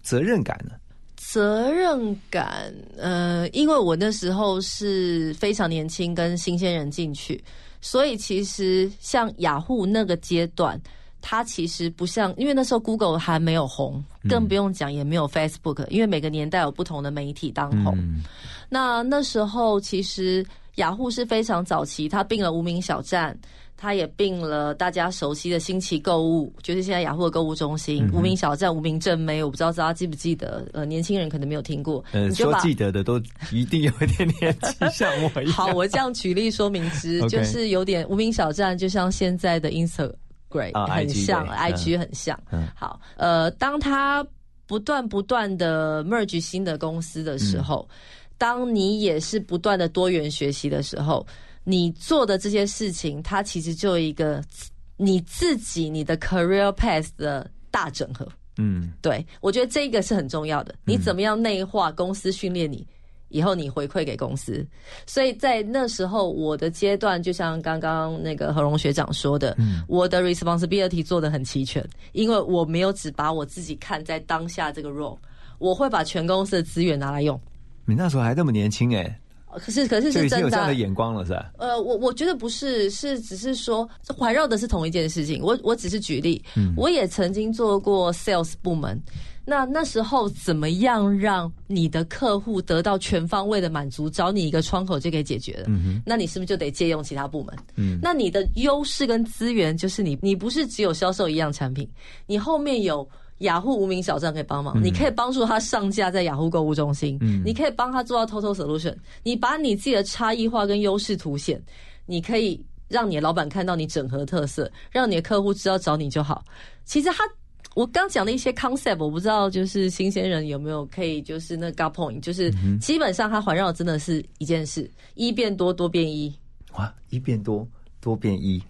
责任感呢？责任感，呃，因为我那时候是非常年轻，跟新鲜人进去，所以其实像雅虎那个阶段，它其实不像，因为那时候 Google 还没有红，更不用讲也没有 Facebook，因为每个年代有不同的媒体当红。嗯那那时候其实雅虎是非常早期，它并了无名小站，它也并了大家熟悉的新奇购物，就是现在雅虎的购物中心、无名小站、无名正妹，我不知道大家记不记得？呃，年轻人可能没有听过。呃，你就把说记得的都一定有一点年纪，像我一样。好，我这样举例说明之，就是有点无名小站，就像现在的 Instagram 啊很像，IG 很像。嗯好，呃，当他不断不断的 merge 新的公司的时候，嗯当你也是不断的多元学习的时候，你做的这些事情，它其实就一个你自己你的 career path 的大整合。嗯对，我觉得这个是很重要的。你怎么样内化公司训练你，以后你回馈给公司。所以在那时候，我的阶段就像刚刚那个何荣学长说的，我的 responsibility 做的很齐全，因为我没有只把我自己看在当下这个 role，我会把全公司的资源拿来用。你那时候还那么年轻哎，可是可是是真的啊有这样的眼光了，是吧？呃，我我觉得不是，是只是说环绕的是同一件事情。我我只是举例，我也曾经做过 sales 部门。那那时候怎么样让你的客户得到全方位的满足，找你一个窗口就可以解决了？嗯那你是不是就得借用其他部门？嗯那你的优势跟资源就是你，你不是只有销售一样产品，你后面有雅虎无名小站可以帮忙，你可以帮助他上架在雅虎购物中心，嗯。你可以帮他做到 total solution，你把你自己的差异化跟优势凸显，你可以让你的老板看到你整合特色，让你的客户知道找你就好。其实他。我刚讲的一些 concept，我不知道就是新鲜人有没有可以就是那 got point，就是基本上它环绕真的是一件事，一变多，多变一。哇，一变多，多变一，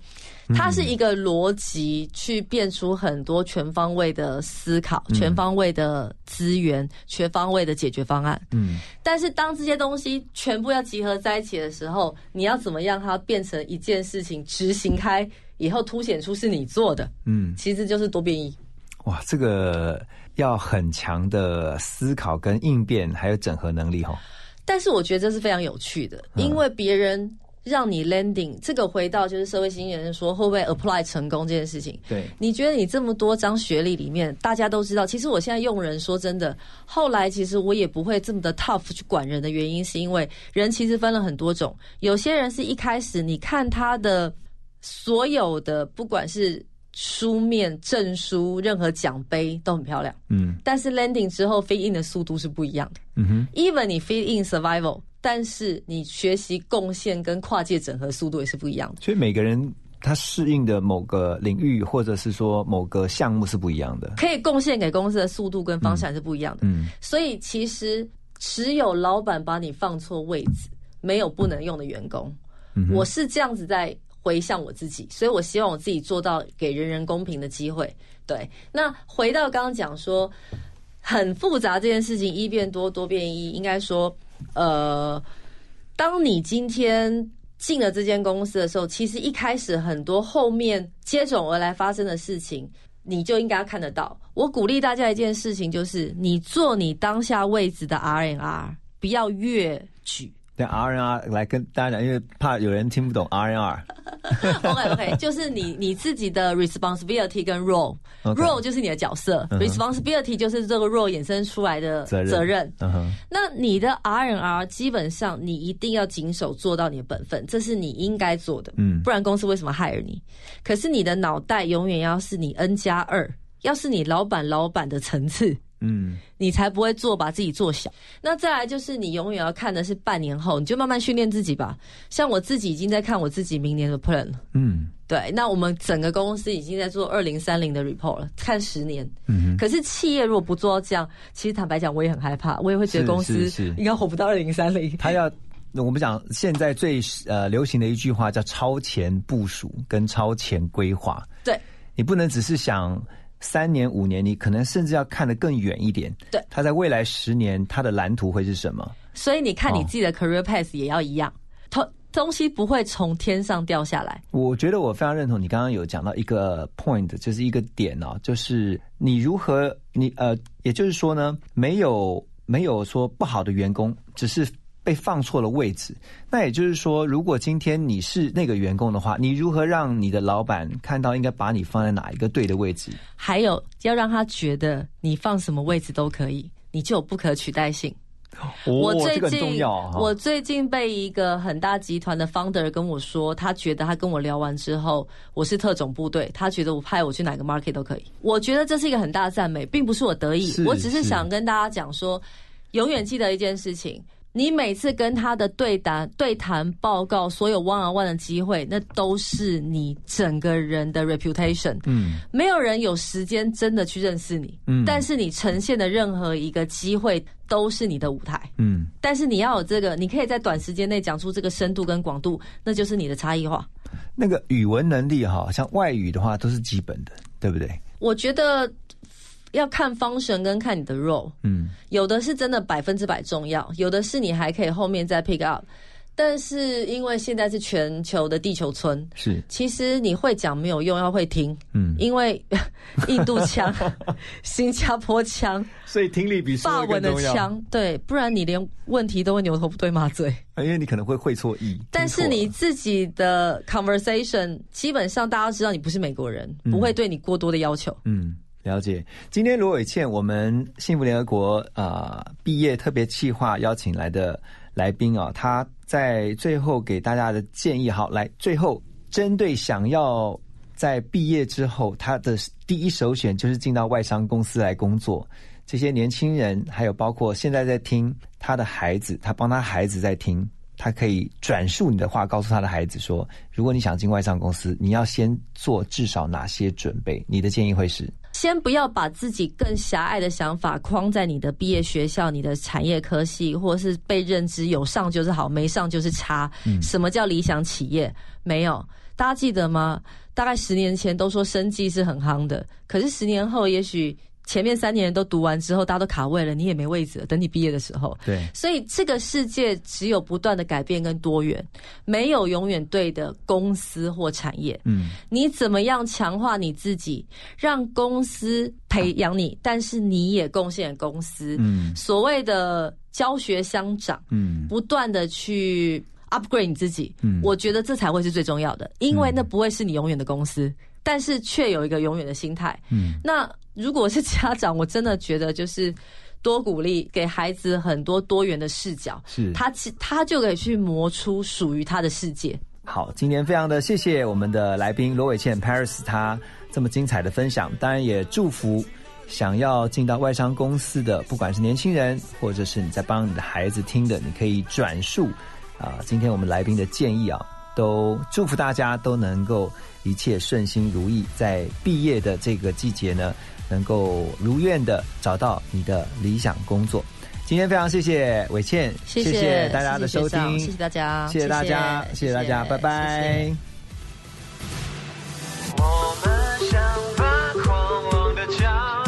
它是一个逻辑去变出很多全方位的思考、嗯全方位的资源、全方位的解决方案。嗯但是当这些东西全部要集合在一起的时候，你要怎么样它变成一件事情执行开以后，凸显出是你做的，嗯，其实就是多变异。哇，这个要很强的思考跟应变，还有整合能力哈。但是我觉得这是非常有趣的，嗯因为别人让你 landing，这个回到就是社会新人说会不会 apply 成功这件事情。对，你觉得你这么多张学历里面，大家都知道，其实我现在用人，说真的，后来其实我也不会这么的 tough 去管人的原因，是因为人其实分了很多种，有些人是一开始你看他的所有的，不管是书面证书、任何奖杯都很漂亮，嗯但是 landing 之后 fit in 的速度是不一样的。嗯哼，even 你 fit in survival，但是你学习贡献跟跨界整合速度也是不一样的。所以每个人他适应的某个领域，或者是说某个项目是不一样的。可以贡献给公司的速度跟方向是不一样的。嗯所以其实只有老板把你放错位置，没有不能用的员工。嗯我是这样子在回向我自己，所以我希望我自己做到给人人公平的机会。对，那回到刚刚讲说很复杂这件事情，一变多，多变一，应该说，呃，当你今天进了这间公司的时候，其实一开始很多后面接踵而来发生的事情，你就应该看得到。我鼓励大家一件事情，就是你做你当下位置的 RNR，不要越举。对 R N R 来跟大家讲，因为怕有人听不懂 R N R。OK OK，就是你你自己的 responsibility 跟 role。OK role 就是你的角色、嗯哼 r e s p o n s i b i l i t y 就是这个 role 衍生出来的责任那你的 RNR 基本上你一定要谨守做到你的本分，这是你应该做的。嗯不然公司为什么 hire 你？可是你的脑袋永远要是你 N 加二，要是你老板老板的层次。嗯你才不会做把自己做小。那再来就是你永远要看的是半年后，你就慢慢训练自己吧。像我自己已经在看我自己明年的 plan 了。嗯对，那我们整个公司已经在做二零三零的 report 了，看十年。嗯哼，可是企业如果不做到这样，其实坦白讲，我也很害怕，我也会觉得公司应该活不到二零三零。他要我们讲现在最呃流行的一句话叫超前部署跟超前规划。对，你不能只是想三年五年，你可能甚至要看得更远一点。对他在未来十年他的蓝图会是什么？所以你看你哦自己的 career path 也要一样，东东西不会从天上掉下来。我觉得我非常认同你刚刚有讲到一个 point，就是一个点哦，就是你如何你呃，也就是说呢，没有没有说不好的员工，只是被放错了位置。那也就是说，如果今天你是那个员工的话，你如何让你的老板看到应该把你放在哪一个对的位置？还有要让他觉得你放什么位置都可以，你就有不可取代性。我最这个很近我最近被一个很大集团的 founder 跟我说，他觉得他跟我聊完之后，我是特种部队，他觉得我派我去哪个 market 都可以。我觉得这是一个很大的赞美，并不是我得意，我只是是想跟大家讲说，永远记得一件事情。你每次跟他的对谈、对谈报告，所有 one on one 的机会，那都是你整个人的 reputation。嗯没有人有时间真的去认识你，嗯但是你呈现的任何一个机会都是你的舞台。嗯，但是你要有这个，你可以在短时间内讲出这个深度跟广度，那就是你的差异化。那个语文能力哈，像外语的话都是基本的，对不对？我觉得要看 function 跟看你的 role，嗯有的是真的百分之百重要，有的是你还可以后面再 pick up。但是因为现在是全球的地球村，是其实你会讲没有用，要会听。嗯因为 印度腔、新加坡腔、所以听力比说法文的腔，对，不然你连问题都会牛头不对马嘴。因为你可能会会错意。但是你自己的 conversation 基本上大家知道你不是美国人，嗯不会对你过多的要求。嗯，了解。今天罗伟倩，我们幸福联合国啊、毕业特别企划邀请来的来宾啊，他在最后给大家的建议，好，来最后针对想要在毕业之后，他的第一首选就是进到外商公司来工作。这些年轻人，还有包括现在在听他的孩子，他帮他孩子在听，他可以转述你的话，告诉他的孩子说：如果你想进外商公司，你要先做至少哪些准备？你的建议会是？先不要把自己更狭隘的想法框在你的毕业学校、你的产业科系，或者是被认知有上就是好，没上就是差。什么叫理想企业？没有，大家记得吗？大概十年前都说生计是很夯的，可是十年后，也许前面三年都读完之后，大家都卡位了，你也没位置了。等你毕业的时候，对，所以这个世界只有不断的改变跟多元，没有永远对的公司或产业。嗯。你怎么样强化你自己，让公司培养你，但是你也贡献公司。嗯。所谓的教学相长，嗯。不断的去 upgrade 你自己，嗯。我觉得这才会是最重要的，因为那不会是你永远的公司，但是却有一个永远的心态。嗯那如果是家长，我真的觉得就是多鼓励，给孩子很多多元的视角，是他其他就可以去磨出属于他的世界。好，今天非常的谢谢我们的来宾罗伟倩 Paris，他这么精彩的分享，当然也祝福想要进到外商公司的，不管是年轻人，或者是你在帮你的孩子听的，你可以转述啊、今天我们来宾的建议啊，都祝福大家都能够一切顺心如意，在毕业的这个季节呢，能够如愿的找到你的理想工作。今天非常谢谢伟倩，谢谢大家的收听，谢谢大家谢谢大家，拜拜。谢谢我们想把狂妄的讲